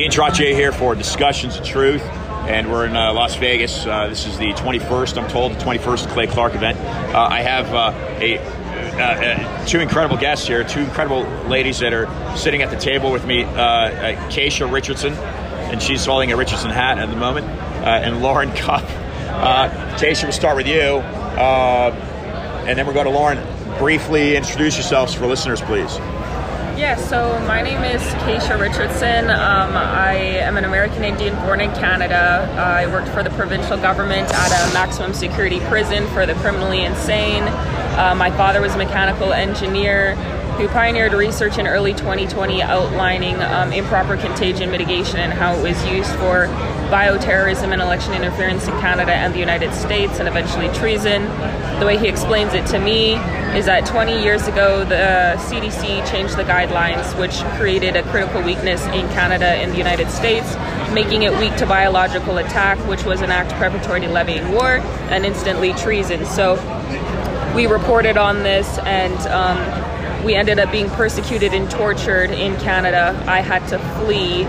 Ian Trottier here for Discussions of Truth, and we're in uh, Las Vegas. Uh, this is the 21st, I'm told, the 21st Clay Clark event. Uh, I have uh, a uh, uh, two incredible guests here, two incredible ladies that are sitting at the table with me. Kaysha Richardson, and she's holding a Richardson hat at the moment, and Lauren Cupp. Uh, Kaysha, we'll start with you, and then we'll go to Lauren. Briefly introduce yourselves for listeners, please. Yeah, so my name is Kaysha Richardson. Um, I am an American Indian born in Canada. I worked for the provincial government at a maximum security prison for the criminally insane. Uh, my father was a mechanical engineer who pioneered research in early 2020 outlining um, improper contagion mitigation and how it was used for bioterrorism and election interference in Canada and the United States and eventually treason. The way he explains it to me is that 20 years ago the CDC changed the guidelines which created a critical weakness in Canada and the United States, making it weak to biological attack, which was an act preparatory to levying war and instantly treason. So we reported on this and um, we ended up being persecuted and tortured in Canada. I had to flee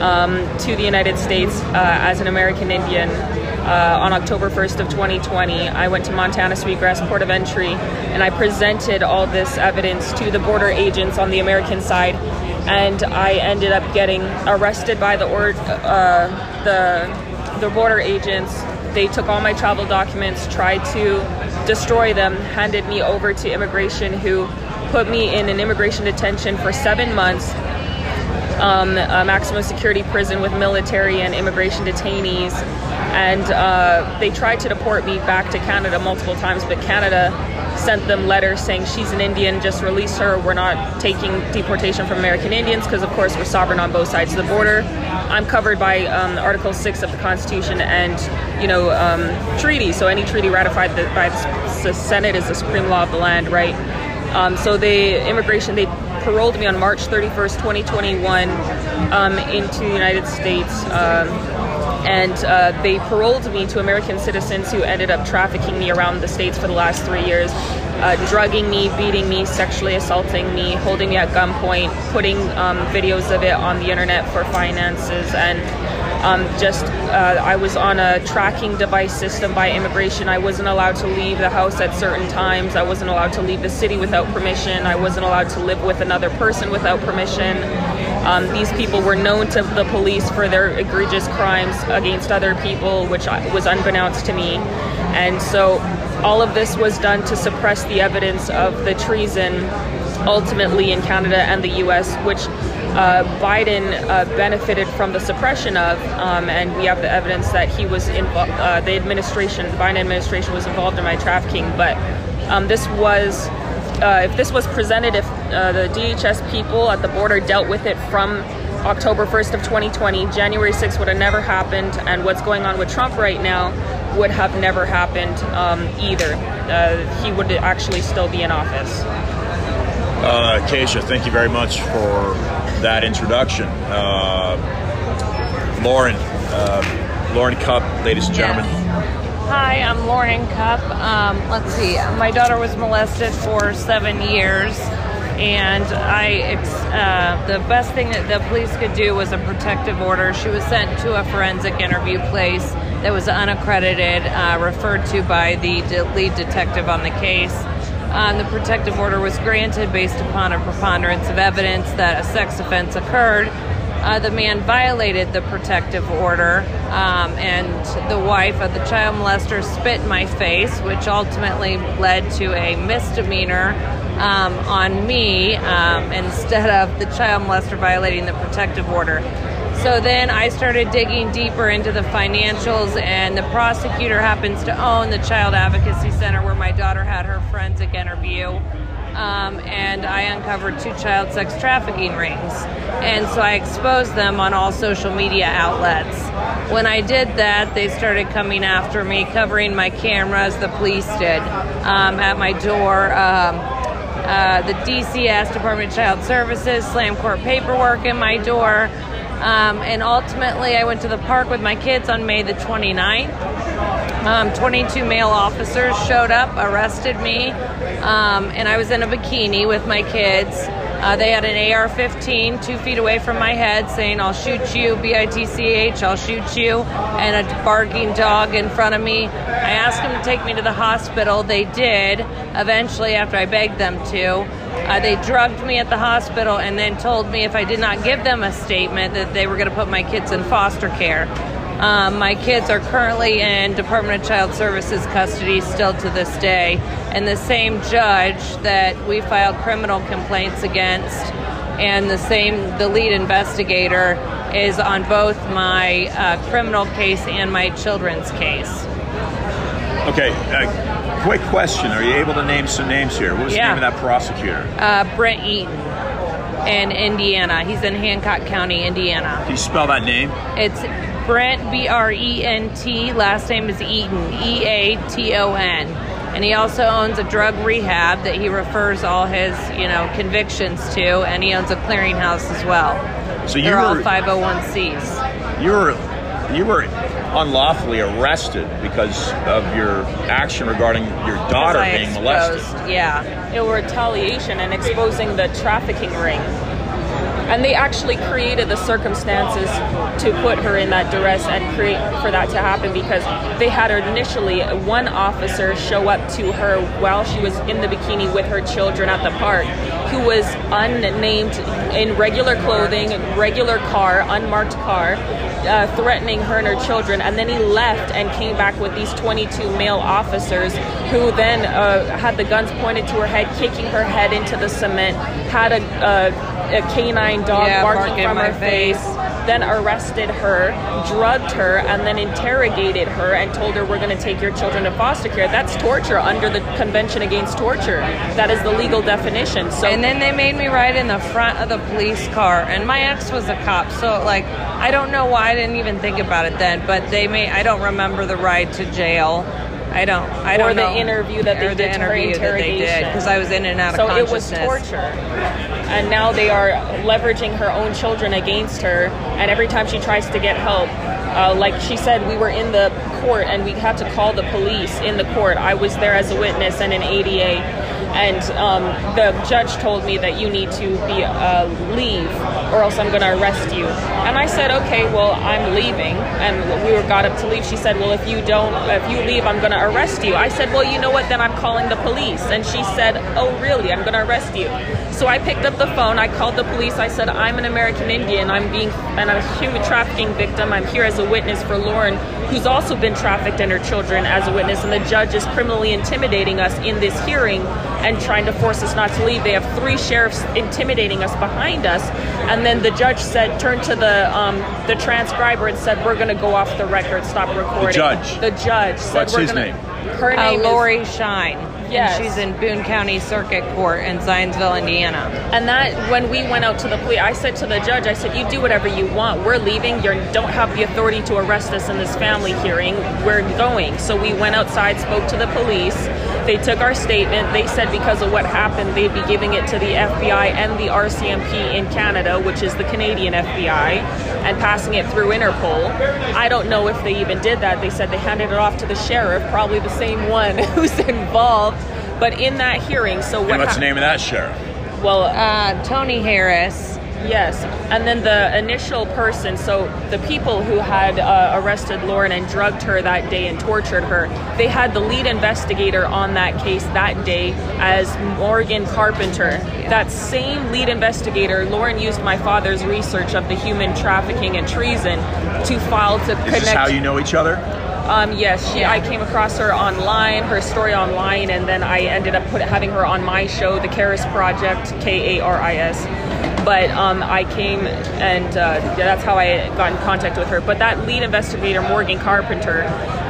um, to the United States uh, as an American Indian uh, on October 1st of 2020. I went to Montana Sweetgrass Port of Entry and I presented all this evidence to the border agents on the American side and I ended up getting arrested by the or, uh, the the border agents. They took all my travel documents, tried to destroy them, handed me over to immigration who put me in an immigration detention for 7 months um, a maximum security prison with military and immigration detainees. And uh, they tried to deport me back to Canada multiple times, but Canada sent them letters saying she's an Indian, just release her. We're not taking deportation from American Indians because, of course, we're sovereign on both sides of the border. I'm covered by um, Article 6 of the Constitution and, you know, um. So any treaty ratified by the Senate is the supreme law of the land, right? Um, so the immigration, they paroled me on March 31st, 2021, um, into the United States. Um, and uh, they paroled me to American citizens who ended up trafficking me around the states for the last three years, uh, drugging me, beating me, sexually assaulting me, holding me at gunpoint, putting um, videos of it on the internet for finances, and um, just uh, I was on a tracking device system by immigration. I wasn't allowed to leave the house at certain times. I wasn't allowed to leave the city without permission. I wasn't allowed to live with another person without permission. Um, these people were known to the police for their egregious crimes against other people, which was unbeknownst to me. And so all of this was done to suppress the evidence of the treason ultimately in Canada and the US, which uh, Biden uh, benefited from the suppression of, um, and we have the evidence that he was involved, uh, the administration, the Biden administration was involved in my trafficking. But um, this was, uh, if this was presented, if uh, the DHS people at the border dealt with it from October 1st of 2020, January 6th would have never happened, and what's going on with Trump right now would have never happened um, either. Uh, he would actually still be in office. Uh, Kaysha, thank you very much for that introduction. Uh, Lauren, uh, Lauren Cupp, ladies and gentlemen. Yes. Hi, I'm Lauren Cupp. Um, let's see, my daughter was molested for seven years, and I uh, the best thing that the police could do was a protective order. She was sent to a forensic interview place that was unaccredited, uh, referred to by the lead detective on the case. Um, the protective order was granted based upon a preponderance of evidence that a sex offense occurred. Uh, the man violated the protective order, um, and the wife of the child molester spit in my face, which ultimately led to a misdemeanor um, on me um, instead of the child molester violating the protective order. So then I started digging deeper into the financials, and the prosecutor happens to own the Child Advocacy Center where my daughter had her forensic interview. Um, and I uncovered two child sex trafficking rings. And so I exposed them on all social media outlets. When I did that, they started coming after me, covering my cameras, the police did, um, at my door. Um, uh, the DCS, Department of Child Services, slam court paperwork in my door. Um, and ultimately, I went to the park with my kids on May the 29th. Um, 22 male officers showed up, arrested me, um, and I was in a bikini with my kids. Uh, they had an AR 15 two feet away from my head saying, I'll shoot you, B I T C H, I'll shoot you, and a barking dog in front of me. I asked them to take me to the hospital. They did, eventually, after I begged them to. Uh, they drugged me at the hospital and then told me if I did not give them a statement that they were going to put my kids in foster care. Um, my kids are currently in Department of Child Services custody still to this day, and the same judge that we filed criminal complaints against, and the same the lead investigator is on both my uh, criminal case and my children's case. Okay, uh, quick question. Are you able to name some names here? What was Yeah. the name of that prosecutor? Uh, Brent Eaton in Indiana. He's in Hancock County, Indiana. Can you spell that name? It's Brent B R E N T. Last name is Eaton E A T O N, and he also owns a drug rehab that he refers all his you know convictions to, and he owns a clearinghouse as well. So you They're all 501cs. you were you were unlawfully arrested because of your action regarding your daughter being molested. Yeah. it was retaliation and exposing the trafficking ring. And they actually created the circumstances to put her in that duress and create for that to happen because they had her initially one officer show up to her while she was in the bikini with her children at the park who was unnamed in regular clothing, regular car, unmarked car, uh, threatening her and her children. And then he left and came back with these 22 male officers who then uh, had the guns pointed to her head, kicking her head into the cement, had a, a, a canine dog Yeah, barking barking from my her face. face. Then arrested her, drugged her, and then interrogated her and told her, We're going to take your children to foster care. That's torture under the Convention Against Torture. That is the legal definition. So And then they made me ride in the front of the police car, and my ex was a cop, so like I don't know why I didn't even think about it then. But they made I don't remember the ride to jail. I don't. I Or don't the know. interview that they or did the to her interview that they did because I was in and out of. so it was consciousness. torture. And now they are leveraging her own children against her. And every time she tries to get help, uh, like she said, we were in the court and we had to call the police in the court. I was there as a witness and an ADA. And um, the judge told me that you need to be uh, leave, or else I'm going to arrest you. And I said, okay, well, I'm leaving. And we were got up to leave. She said, well, if you don't, if you leave, I'm going to arrest you. I said, well, you know what? Then I'm calling the police. And she said, oh, really? I'm going to arrest you. So I picked up the phone. I called the police. I said, I'm an American Indian. I'm being, and I'm a human trafficking victim. I'm here as a witness for Lauren, who's also been trafficked and her children as a witness. And the judge is criminally intimidating us in this hearing and trying to force us not to leave. They have three sheriffs intimidating us behind us. And then the judge said, turned to the um, the transcriber and said, "We're going to go off the record. Stop recording." judge? The judge said, What's his gonna, name? Her Uh, name is Lori Schein. Yes. And she's in Boone County Circuit Court in Zionsville, Indiana. And that when we went out to the police, I said to the judge, I said, "You do whatever you want. We're leaving. You don't have the authority to arrest us in this family hearing. We're going." So we went outside, spoke to the police. They took our statement. They said because of what happened, they'd be giving it to the FBI and the RCMP in Canada, which is the Canadian FBI, and passing it through Interpol. I don't know if they even did that. They said they handed it off to the sheriff, probably the same one who's involved. But in that hearing, so what? And what's hap- the name of that sheriff? Well, Uh, Tony Harris. Yes, and then the initial person, so the people who had uh, arrested Lauren and drugged her that day and tortured her, they had the lead investigator on that case that day as Morgan Carpenter. That same lead investigator, Lauren used my father's research of the human trafficking and treason to file to Is connect. this how you know each other? Um, yes, she, I came across her online, her story online, and then I ended up put, having her on my show, The Karis Project, K A R I S. But um, I came and uh, that's how I got in contact with her. But that lead investigator, Morgan Carpenter,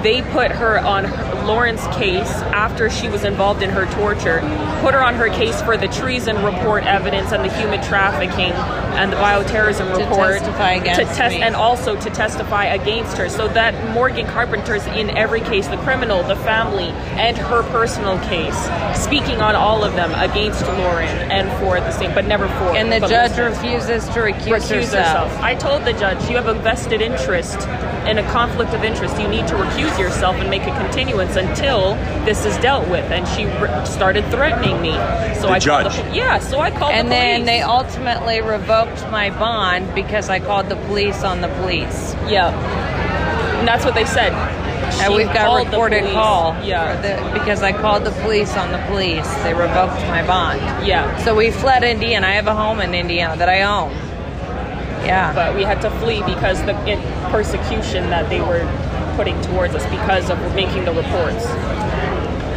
they put her on her, Lauren's case after she was involved in her torture, put her on her case for the treason report evidence and the human trafficking and the bioterrorism To report testify to test and also to testify against her. So that Morgan Carpenter's in every case, the criminal, the family, and her personal case, speaking on all of them against Lauren and for at the same, but never for. And the judge refuses to recuse, recuse herself. herself. I told the judge, you have a vested interest in a conflict of interest. You need to recuse yourself and make a continuance until this is dealt with. And she r- started threatening me. So The I judge? called the, yeah. So I called And the then police. they ultimately revoked my bond because I called the police on the police. yeah. And that's what they said. And She we've got called the recorded call. Yeah. the- because I called the police on the police. They revoked my bond. Yeah. So we fled Indiana. I have a home in Indiana that I own. Yeah. but we had to flee because the in persecution that they were putting towards us because of making the reports.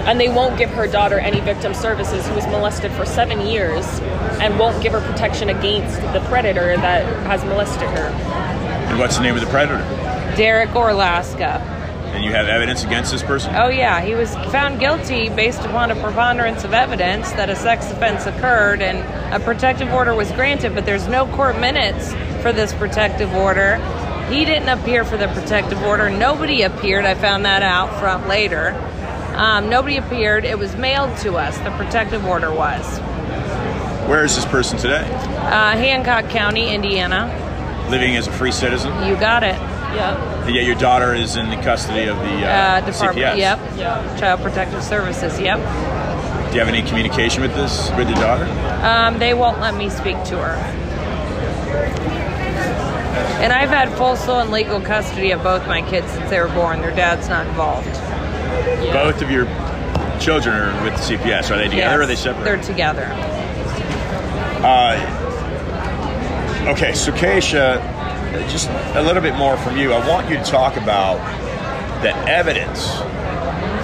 And they won't give her daughter any victim services who was molested for seven years and won't give her protection against the predator that has molested her. And what's the name of the predator? Derek Orlaska. And you have evidence against this person? Oh, yeah. He was found guilty based upon a preponderance of evidence that a sex offense occurred and a protective order was granted, but there's no court minutes for this protective order. He didn't appear for the protective order. Nobody appeared. I found that out from later. Um, nobody appeared. It was mailed to us. The protective order was. Where is this person today? Uh, Hancock County, Indiana. Living as a free citizen? You got it. Yeah. And your daughter is in the custody of the uh, Uh, department. CPS. Yep. Yeah. Child Protective Services. Yep. Do you have any communication with this with your daughter? Um, they won't let me speak to her. And I've had full sole and legal custody of both my kids since they were born. Their dad's not involved. yeah. Both of your children are with the CPS. Are they together or are they separate? They're together. Uh, okay, so Kaysha, just a little bit more from you. I want you to talk about the evidence.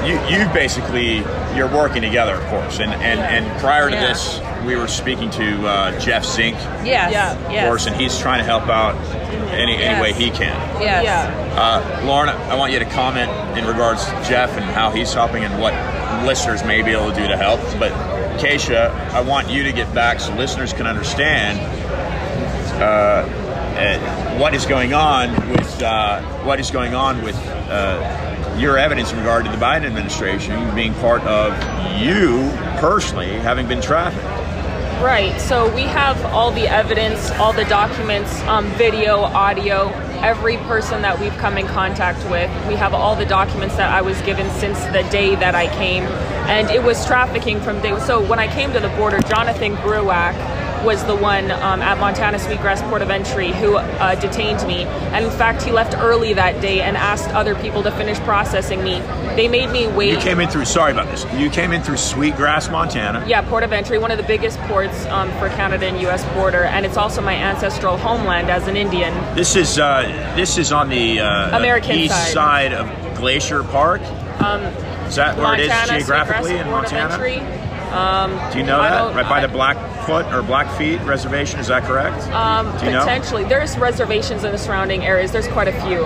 You, you basically, you're working together, of course, and and, and prior to Yeah. this, we were speaking to uh, Jeff Zink, Yes. Yeah. of Yes. course, and he's trying to help out any any way he can. Yes. Yeah. Uh, Lauren, I want you to comment in regards to Jeff and how he's helping and what listeners may be able to do to help. But Kaysha, I want you to get back so listeners can understand uh, uh, what is going on with uh, what is going on with uh, your evidence in regard to the Biden administration being part of you personally having been trafficked. Right. So we have all the evidence, all the documents, um, video, audio, every person that we've come in contact with. We have all the documents that I was given since the day that I came, and it was trafficking from day. So when I came to the border, Jonathan Gruak was the one um, at Montana Sweetgrass Port of Entry who uh, detained me. And in fact, he left early that day and asked other people to finish processing me. They made me wait. You came in through. Sorry about this. You came in through Sweetgrass, Montana. Yeah, port of entry, one of the biggest ports um, for Canada and U.S. border, and it's also my ancestral homeland as an Indian. This is uh, this is on the uh, American east side. side. of Glacier Park. Um, is that where Montana, it is geographically in Montana? Um, Do you know that? Right by I- the Blackfoot or Blackfeet Reservation. Is that correct? Um, you know? potentially, there's reservations in the surrounding areas. There's quite a few,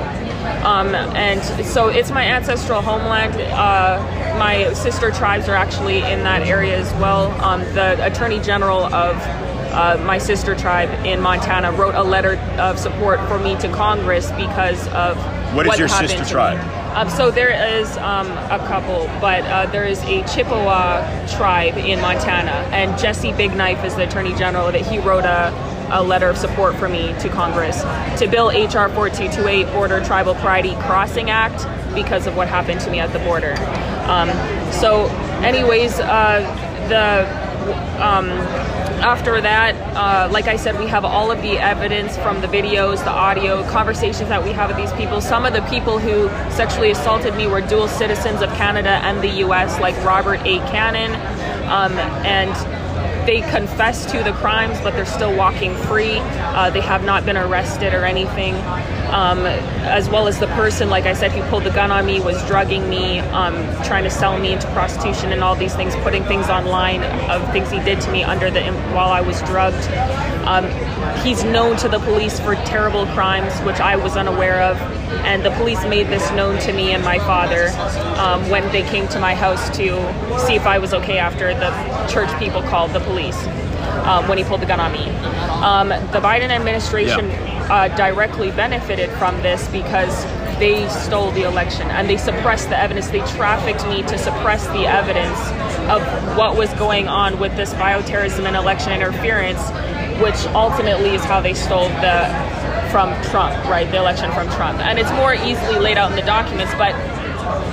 um, and so it's my ancestral homeland. Uh, my sister tribes are actually in that area as well. Um, the Attorney General of uh, my sister tribe in Montana wrote a letter of support for me to Congress because of What is your sister tribe? me. Um, so there is um, a couple, but uh, there is a Chippewa tribe in Montana, and Jesse Big Knife is the Attorney General it. He wrote a, a letter of support for me to Congress to bill HR 4228 Border Tribal Priority Crossing Act because of what happened to me at the border. Um, so, anyways, uh, the um, after that, uh, like I said, we have all of the evidence from the videos, the audio, conversations that we have with these people. Some of the people who sexually assaulted me were dual citizens of Canada and the U.S., like Robert A. Cannon, um, and they confessed to the crimes, but they're still walking free. Uh, they have not been arrested or anything. Um, as well as the person, like I said, who pulled the gun on me, was drugging me, um, trying to sell me into prostitution and all these things, putting things online of things he did to me under the while I was drugged. Um, he's known to the police for terrible crimes, which I was unaware of, and the police made this known to me and my father um, when they came to my house to see if I was okay after the church people called the police um, when he pulled the gun on me. Um, the Biden administration uh, directly benefited from this because they stole the election and they suppressed the evidence. They trafficked me to suppress the evidence of what was going on with this bioterrorism and election interference, which ultimately is how they stole the from Trump, right? The election from Trump. And it's more easily laid out in the documents, but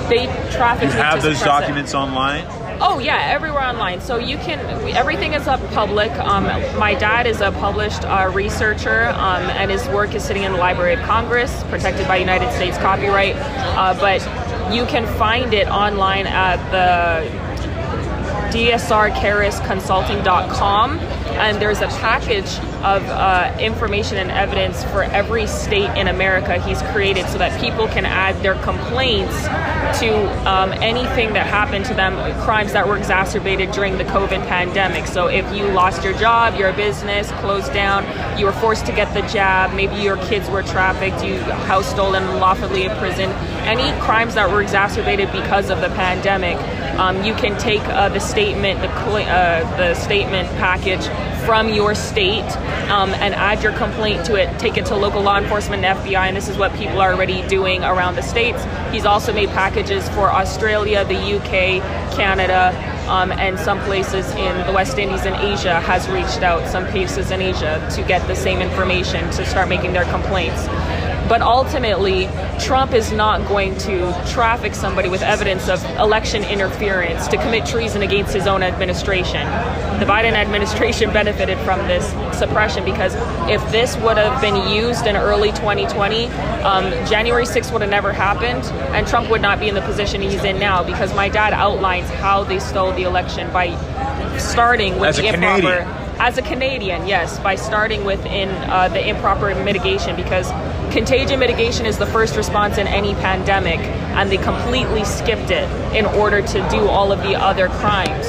they trafficked. You me have those suppress it. documents online? Oh yeah, everywhere online. So you can. Everything is up public. Um, my dad is a published uh, researcher, um, and his work is sitting in the Library of Congress, protected by United States copyright. Uh, but you can find it online at the dsrkarisconsulting.com and there's a package of uh, information and evidence for every state in America he's created so that people can add their complaints to um, anything that happened to them, crimes that were exacerbated during the COVID pandemic. So if you lost your job, your business closed down, you were forced to get the jab, maybe your kids were trafficked, you house stolen, lawfully imprisoned, any crimes that were exacerbated because of the pandemic, um, you can take uh, the statement, the, uh, the statement package from your state um, and add your complaint to it. Take it to local law enforcement and FBI, and this is what people are already doing around the states. He's also made packages for Australia, the UK, Canada, um, and some places in the West Indies and Asia has reached out, some places in Asia, to get the same information to start making their complaints. But ultimately, Trump is not going to traffic somebody with evidence of election interference to commit treason against his own administration. The Biden administration benefited from this suppression because if this would have been used in early 2020, um, January 6th would have never happened, and Trump would not be in the position he's in now because my dad outlines how they stole the election by starting with As a the improper Canadian. as a Canadian, yes, by starting within uh, the improper mitigation because contagion mitigation is the first response in any pandemic, and they completely skipped it in order to do all of the other crimes,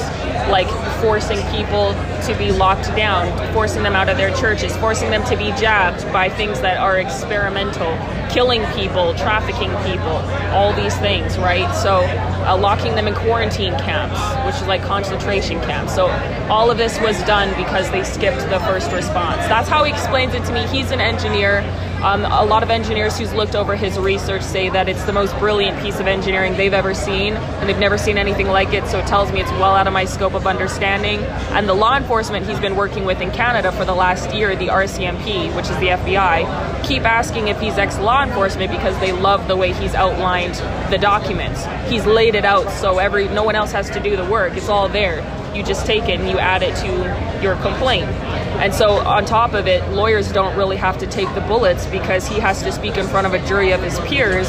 like forcing people to be locked down, forcing them out of their churches, forcing them to be jabbed by things that are experimental, killing people, trafficking people, all these things, right? So, uh, locking them in quarantine camps, which is like concentration camps. So, all of this was done because they skipped the first response. That's how he explains it to me. He's an engineer. Um, a lot of engineers who's looked over his research say that it's the most brilliant piece of engineering they've ever seen, and they've never seen anything like it. So it tells me it's well out of my scope of understanding. And the law enforcement he's been working with in Canada for the last year, the RCMP, which is the FBI, keep asking if he's ex-law enforcement because they love the way he's outlined the documents. He's laid it out so every no one else has to do the work. It's all there. You just take it and you add it to your complaint. And so, on top of it, lawyers don't really have to take the bullets because he has to speak in front of a jury of his peers.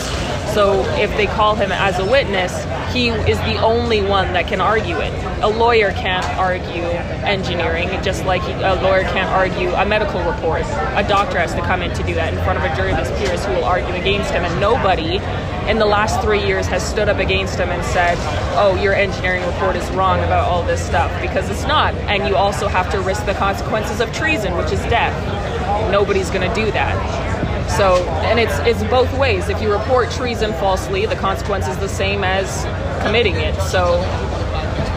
So, if they call him as a witness, he is the only one that can argue it. A lawyer can't argue engineering, just like a lawyer can't argue a medical report. A doctor has to come in to do that in front of a jury of his peers who will argue against him. And nobody in the last three years has stood up against him and said, oh, your engineering report is wrong about all this stuff, because it's not. And you also have to risk the consequences of treason, which is death. Nobody's going to do that. So, and it's it's both ways. If you report treason falsely, the consequence is the same as committing it. So,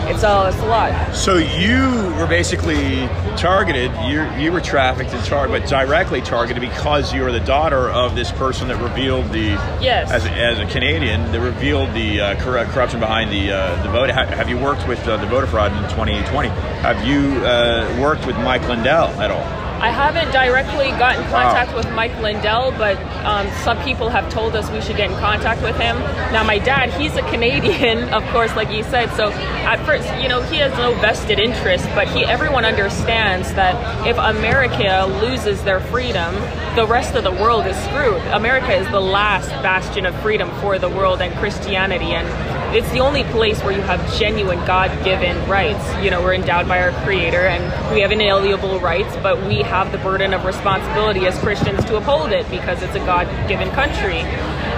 it's all it's a lot. So you were basically targeted. You you were trafficked and targeted, but directly targeted because you are the daughter of this person that revealed the Yes. as a, as a Canadian that revealed the uh, corru- corruption behind the uh, the vote. Ha- have you worked with uh, the voter fraud in 2020? Have you uh, worked with Mike Lindell at all? I haven't directly gotten in contact with Mike Lindell, but um, some people have told us we should get in contact with him. Now, my dad, he's a Canadian, of course, like you said. So at first, you know, he has no vested interest, but he everyone understands that if America loses their freedom, the rest of the world is screwed. America is the last bastion of freedom for the world and Christianity, and it's the only place where you have genuine God-given rights. You know, we're endowed by our Creator, and we have inalienable rights, but we have the burden of responsibility as Christians to uphold it because it's a God-given country.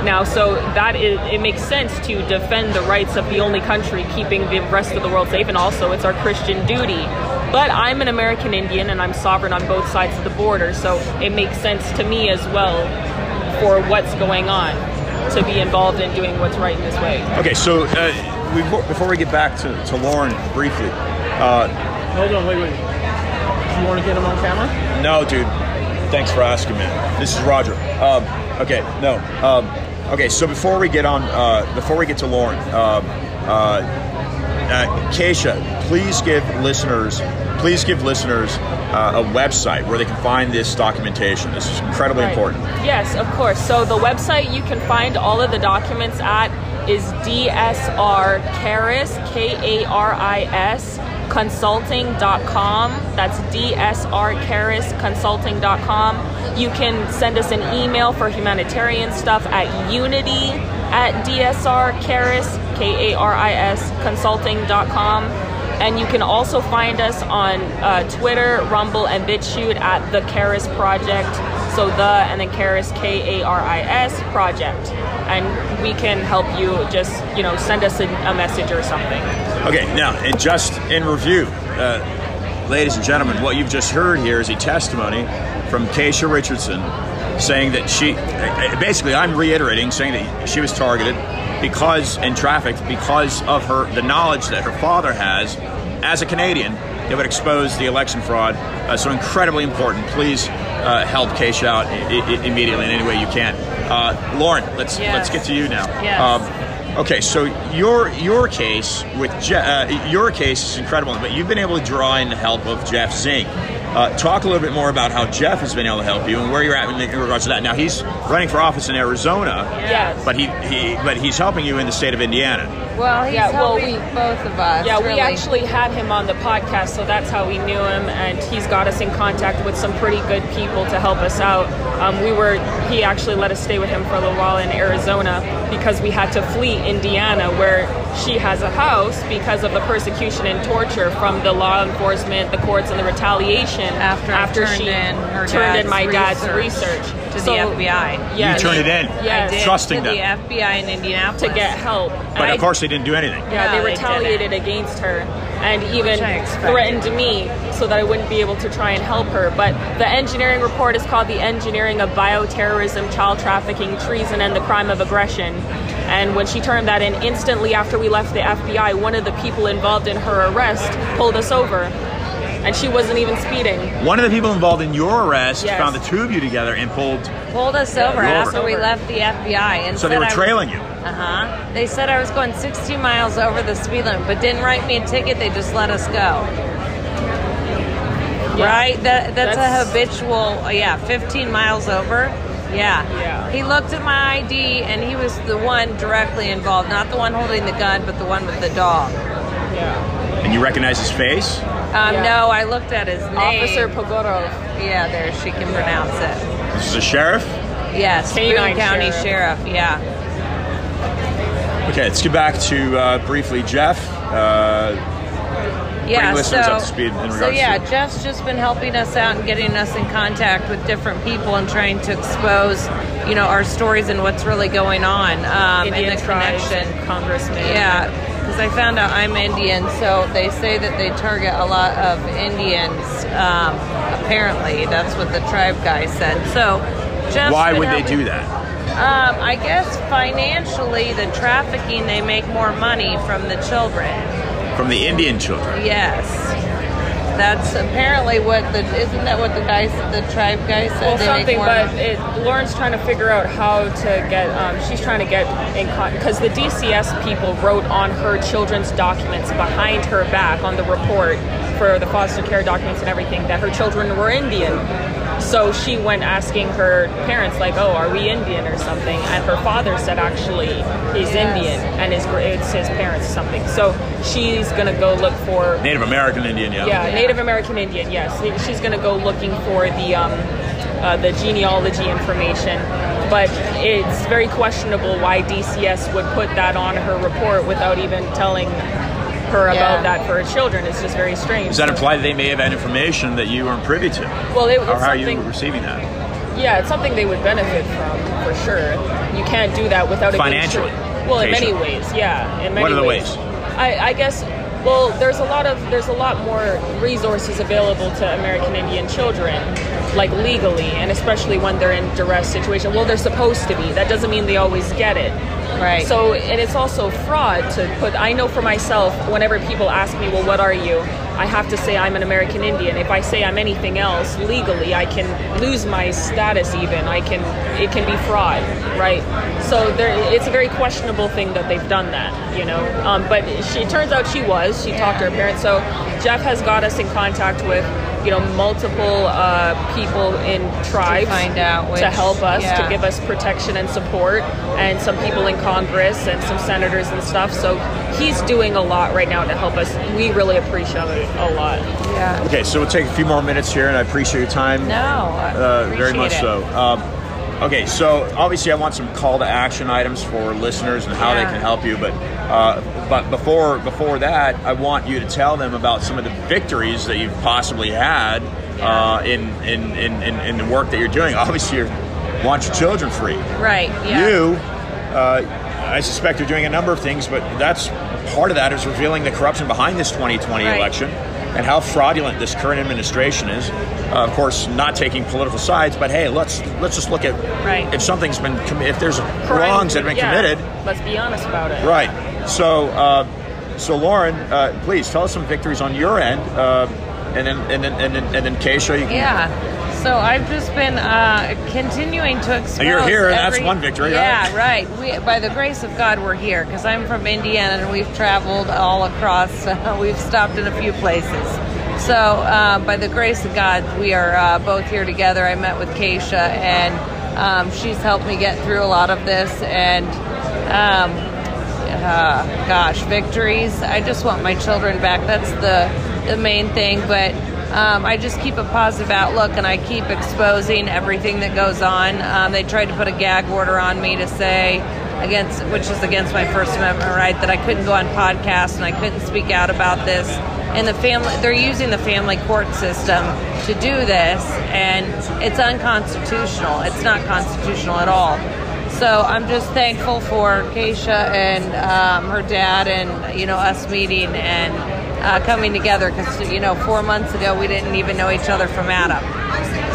Now, so that is, it makes sense to defend the rights of the only country keeping the rest of the world safe, and also it's our Christian duty. But I'm an American Indian, and I'm sovereign on both sides of the border, so it makes sense to me as well for what's going on to be involved in doing what's right in this way. Okay, so uh, we, before we get back to, to Lauren briefly, uh, Hold on, wait, wait. Do you want to get him on camera? no, dude, thanks for asking, man. This is Roger. Um, okay, no. Um, okay, so before we get on, uh, before we get to Lauren, um, uh, uh, Kaysha, please give listeners, please give listeners uh, a website where they can find this documentation. This is incredibly Right. important. Yes, of course. So the website you can find all of the documents at is DSR Karis, K A R I S, consulting.com. That's DSR Karis consulting.com. You can send us an email for humanitarian stuff at unity at DSR Karis, K A R I S consulting.com. And you can also find us on uh, Twitter, Rumble, and BitChute at the Karis Project. So the and then Karis K A R I S Project, and we can help you. Just you know, send us a, a message or something. Okay, now, and just in review, uh, ladies and gentlemen, what you've just heard here is a testimony from Kaysha Richardson saying that she, uh, basically, I'm reiterating, saying that she was targeted because and trafficked because of her the knowledge that her father has as a Canadian that would expose the election fraud. Uh, so incredibly important. Please uh, help Kaysha out I- I- immediately in any way you can. Uh, Lauren, let's Yes. let's get to you now. Yes. Um, okay, so your your case with Je- uh, your case is incredible, but you've been able to draw in the help of Jeff Zink. Uh, talk a little bit more about how Jeff has been able to help you and where you're at in, in regards to that. Now he's running for office in Arizona, Yes. but he, he but he's helping you in the state of Indiana. Well, he's Yeah, well, helping we- both of us. Yeah, we actually had him on the podcast, so that's how we knew him, and he's got us in contact with some pretty good people to help us out. Um, we were, he actually let us stay with him for a little while in Arizona because we had to flee Indiana, where she has a house because of the persecution and torture from the law enforcement, the courts, and the retaliation After I turned she in her turned in dad's my dad's research research to So- the FBI. Yes. You turned it in. Yes. I did Trusting to them. the FBI in Indianapolis to get help. But And of I- course, they didn't do anything. Yeah, No, they they retaliated against her and even threatened me so that I wouldn't be able to try and help her. But the engineering report is called The Engineering of Bioterrorism, Child Trafficking, Treason, and the Crime of Aggression. And when she turned that in, instantly after we left the FBI, one of the people involved in her arrest pulled us over. And she wasn't even speeding. One of the people involved in your arrest Yes. found the two of you together and pulled. pulled us over You're over. after we left the FBI, and So they were trailing was- trailing you. Uh-huh. They said I was going 60 miles over the speed limit, but didn't write me a ticket. They just let us go. Yeah. Right? That that's, That's- a habitual. uh, Yeah, 15 miles over. Yeah. Yeah. He looked at my ID, and he was the one directly involved, not the one holding the gun, but the one with the dog. Yeah. And you recognize his face? Um, Yeah. No, I looked at his name. Officer Pogorov. Yeah, there she can pronounce it. This is a sheriff? Yes, Canine Boone County sheriff. Sheriff. Yeah. Okay, let's get back to uh, briefly Jeff. Uh, yeah, so, up to speed in so yeah, to- Jeff's just been helping us out and getting us in contact with different people and trying to expose, you know, our stories and what's really going on um, Indian and the tribes connection. Congressman. Yeah, because I found out I'm Indian, so they say that they target a lot of Indians. Um, apparently, that's what the tribe guy said. So, Jeff's why been would they do that? Um, I guess financially, the trafficking they make more money from the children. From the Indian children. Yes. That's apparently what the isn't that what the guys the tribe guy said? Well, They make something, more but money? it, Lauren's trying to figure out how to get. Um, she's trying to get in because the DCS people wrote on her children's documents behind her back on the report for the foster care documents and everything that her children were Indian. So she went asking her parents, like, "Oh, are we Indian or something?" And her father said, "Actually, he's Yes. Indian, and his it's his parents or something." So she's gonna go look for Native American Indian, yeah. yeah, Native American Indian. Yes, she's going to go looking for the um, uh, the genealogy information, but it's very questionable why DCS would put that on her report without even telling her Yeah. about that for her children. It's just very strange. Does that imply that they may have had information that you weren't privy to? well, it, Or how are you something. receiving that? Yeah, it's something they would benefit from for sure. You can't do that without it being Financially, true. Well, in many ways, yeah. In many What are the ways? I, I guess. Well, there's a lot of there's a lot more resources available to American Indian children, like legally, and especially when they're in duress situation. Well, they're supposed to be. That doesn't mean they always get it. Right. So, and it's also fraud to put. I know for myself, whenever people ask me, "Well, what are you?" I have to say I'm an American Indian. If I say I'm anything else legally, I can lose my status. Even I can, it can be fraud, right? So there, it's a very questionable thing that they've done that, you know. Um, but she turns out she was. She talked to her parents. So Jeff has got us in contact with you know multiple uh, people in tribes find out which- to help us yeah. to give us protection and support, and some people in Congress and some senators and stuff. So he's doing a lot right now to help us. We really appreciate it a lot. Yeah. Okay, so we'll take a few more minutes here, and I appreciate your time. No, I uh, very much it. so. Um, okay, so obviously, I want some call to action items for listeners and how they can help you. But uh, but before before that, I want you to tell them about some of the victories that you've possibly had uh, in, in, in, in in the work that you're doing. Obviously, you're want your children free. Right. Yeah. You, uh, I suspect, you're doing a number of things, but that's part of that is revealing the corruption behind this 2020 Right. election and how fraudulent this current administration is. Uh, of course, not taking political sides, but hey, let's let's just look at Right. if something's been commi- if there's Crime- wrongs that have been yeah, committed. Let's be honest about it. Right. So, uh, so Lauren, uh, please tell us some victories on your end, uh, and then and then and then and then Kaysha, you can Yeah. So I've just been uh, continuing to expose. You're here, and that's one victory, Yeah, right? right. We, by the grace of God, we're here because I'm from Indiana and we've traveled all across. we've stopped in a few places. So uh, by the grace of God, we are uh, both here together. I met with Kaysha, and um, she's helped me get through a lot of this. And um, uh, gosh, victories. I just want my children back. That's the the main thing. But um, I just keep a positive outlook, and I keep exposing everything that goes on. Um, they tried to put a gag order on me to say against, which is against my First Amendment right, that I couldn't go on podcasts and I couldn't speak out about this. And the family, they're using the family court system to do this, and it's unconstitutional. It's not constitutional at all. So I'm just thankful for Kaysha and um, her dad, and you know us meeting and uh, coming together because you know four months ago we didn't even know each other from Adam.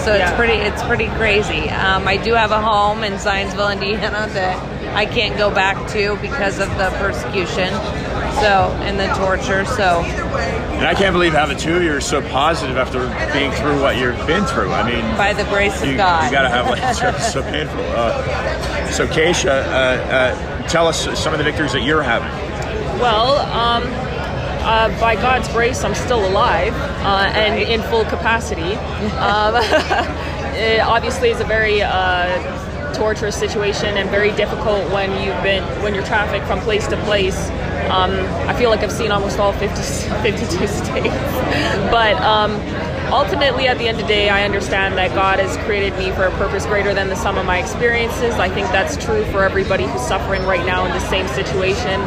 So it's Yeah. pretty it's pretty crazy. Um, I do have a home in Zionsville, Indiana that I can't go back to because of the persecution, so and the torture. So And I can't believe how the two of you are so positive after being through what you've been through. I mean, by the grace of God, you got to have like it's so, so painful. Uh, so, Kaysha, uh, uh, tell us some of the victories that you're having. Well, um, uh, by God's grace, I'm still alive uh, and in full capacity. Um, it obviously is a very uh, torturous situation and very difficult when you've been when you're trafficked from place to place. Um, I feel like I've seen almost all 50, 52 states, but. Um, ultimately at the end of the day i understand that god has created me for a purpose greater than the sum of my experiences i think that's true for everybody who's suffering right now in the same situation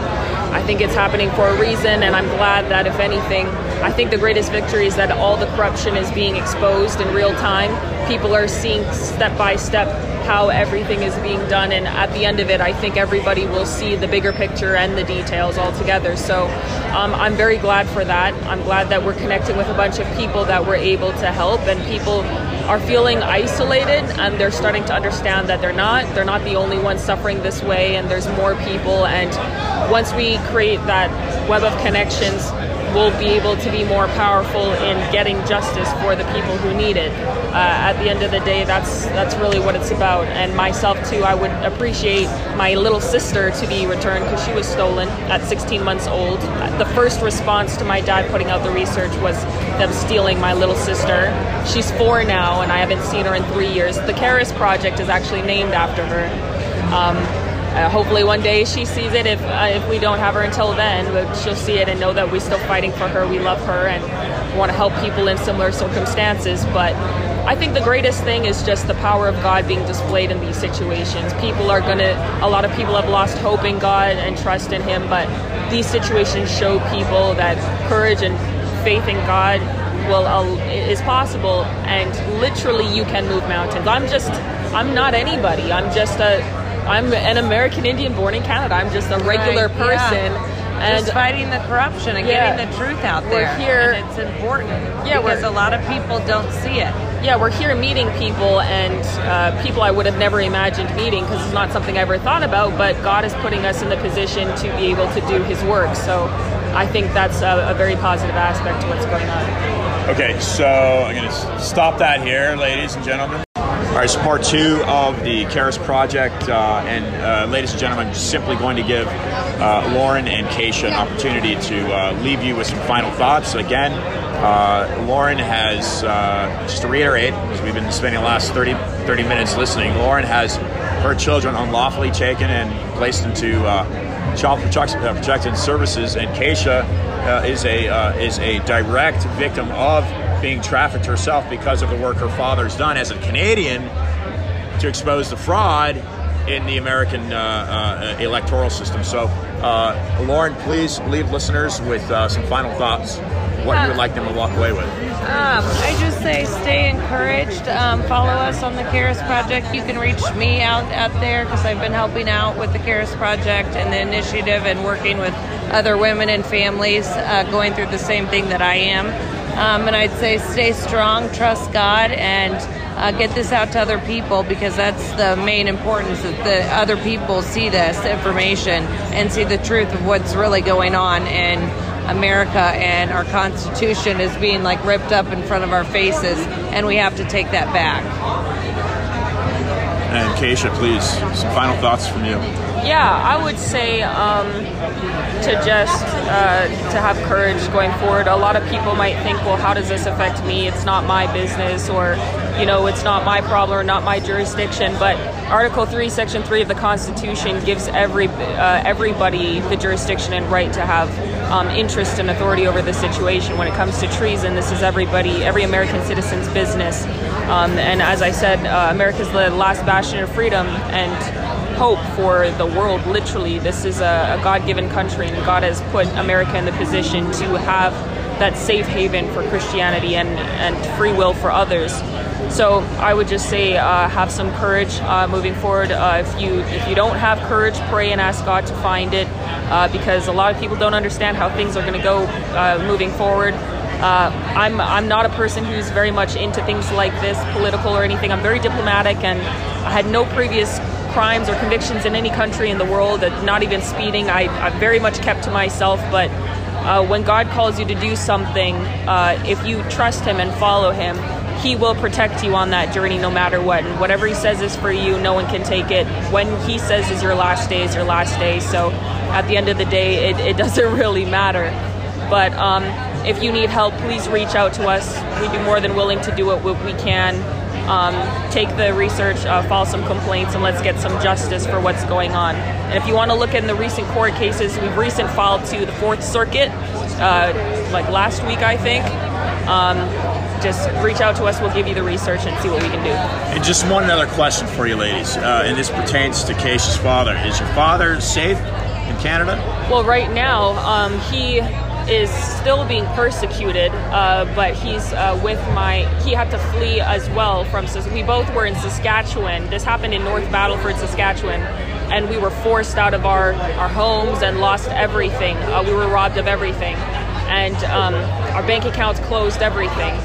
i think it's happening for a reason and i'm glad that if anything i think the greatest victory is that all the corruption is being exposed in real time. People are seeing step by step how everything is being done and at the end of it i think everybody will see the bigger picture and the details all together. So um, i'm very glad for that. I'm glad that we're connecting with a bunch of people that we're able to help and people are feeling isolated and they're starting to understand that they're not. They're not the only ones suffering this way and there's more people. And once we create that web of connections we'll be able to be more powerful in getting justice for the people who need it. Uh, at the end of the day, that's that's really what it's about. And myself too, I would appreciate my little sister to be returned because she was stolen at 16 months old. The first response to my dad putting out the research was them stealing my little sister. She's four now, and I haven't seen her in three years. The Karis Project is actually named after her. Um, uh, hopefully one day she sees it. If uh, if we don't have her until then, but she'll see it and know that we're still fighting for her. We love her and want to help people in similar circumstances. But I think the greatest thing is just the power of God being displayed in these situations. People are gonna. A lot of people have lost hope in God and trust in Him, but these situations show people that courage and faith in God will uh, is possible, and literally you can move mountains. I'm just. I'm not anybody. I'm just a. I'm an American Indian born in Canada. I'm just a regular Right, person. yeah. And just fighting the corruption and Yeah. getting the truth out there. We're there. here- and it's important. Yeah, because a lot of people don't see it. yeah, we're here meeting people and uh, people I would have never imagined meeting because it's not something I ever thought about. But God is putting us in the position to be able to do His work. So I think that's a, a very positive aspect to what's going on. Okay, so I'm going to stop that here, ladies and gentlemen. All right, so part two of the Karis Project, uh, and uh, ladies and gentlemen, I'm simply going to give uh, Lauren and Kaysha an opportunity to uh, leave you with some final thoughts. Again, uh, Lauren has, uh, just to reiterate, because we've been spending the last 30, 30 minutes listening, Lauren has her children unlawfully taken and placed into child protection, protected services, and Kaysha is a is a direct victim of being trafficked herself because of the work her father's done as a Canadian to expose the fraud in the American uh, uh, electoral system. So, uh, Lauren, please leave listeners with uh, some final thoughts. What you would like them to walk away with? Um, I just say stay encouraged. Um, follow us on the Karis Project. You can reach me out out there because I've been helping out with the Karis Project and the initiative and working with other women and families uh, going through the same thing that I am. Um, and I'd say stay strong, trust God, and uh, get this out to other people because that's the main importance that the other people see this information and see the truth of what's really going on in America and our Constitution is being like ripped up in front of our faces, and we have to take that back. And Kaysha, please, some final thoughts from you. Yeah, I would say um, to just uh, to have courage going forward. A lot of people might think, well, how does this affect me? It's not my business, or you know, it's not my problem or not my jurisdiction. But Article Three, Section Three of the Constitution gives every uh, everybody the jurisdiction and right to have um, interest and authority over the situation. When it comes to treason, this is everybody, every American citizen's business. Um, and as I said, uh, America's the last bastion of freedom and hope for the world, literally. This is a, a God given country, and God has put America in the position to have that safe haven for Christianity and, and free will for others. So I would just say uh, have some courage uh, moving forward. Uh, if you if you don't have courage, pray and ask God to find it, uh, because a lot of people don't understand how things are going to go uh, moving forward. Uh, I'm I'm not a person who's very much into things like this, political or anything. I'm very diplomatic, and I had no previous crimes or convictions in any country in the world, not even speeding. I, I very much kept to myself, but uh, when God calls you to do something, uh, if you trust Him and follow Him, He will protect you on that journey no matter what. And whatever He says is for you, no one can take it. When He says is your last day, is your last day. So at the end of the day, it, it doesn't really matter. But um, if you need help, please reach out to us. We'd be more than willing to do what we can um, take the research, uh, file some complaints, and let's get some justice for what's going on. And if you want to look in the recent court cases, we've recent filed to the Fourth Circuit, uh, like last week, I think. Um, just reach out to us. We'll give you the research and see what we can do. And just one other question for you, ladies, uh, and this pertains to Kaysha's father. Is your father safe in Canada? Well, right now, um, he is still being persecuted, uh, but he's uh, with my. He had to flee as well from. We both were in Saskatchewan. This happened in North Battleford, Saskatchewan, and we were forced out of our our homes and lost everything. Uh, we were robbed of everything, and um, our bank accounts closed everything.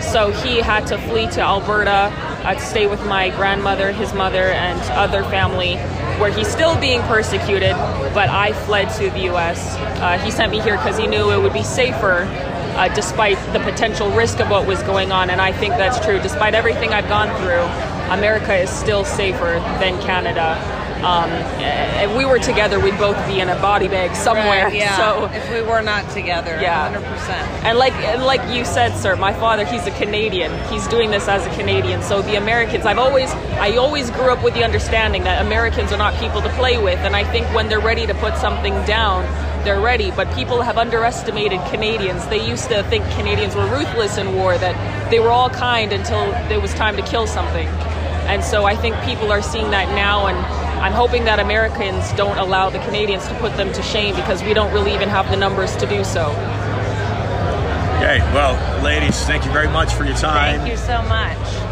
So he had to flee to Alberta uh, to stay with my grandmother, his mother, and other family where he's still being persecuted, but I fled to the U.S. Uh, he sent me here because he knew it would be safer, uh, despite the potential risk of what was going on, and I think that's true. Despite everything I've gone through, America is still safer than Canada. Um, if we were together, we'd both be in a body bag somewhere. Right, yeah. So if we were not together, yeah, hundred percent. And like and like you said, sir, my father, he's a Canadian. He's doing this as a Canadian. So the Americans, I've always, I always grew up with the understanding that Americans are not people to play with. And I think when they're ready to put something down, they're ready. But people have underestimated Canadians. They used to think Canadians were ruthless in war, that they were all kind until it was time to kill something. And so I think people are seeing that now and I'm hoping that Americans don't allow the Canadians to put them to shame because we don't really even have the numbers to do so. Okay, well, ladies, thank you very much for your time. Thank you so much.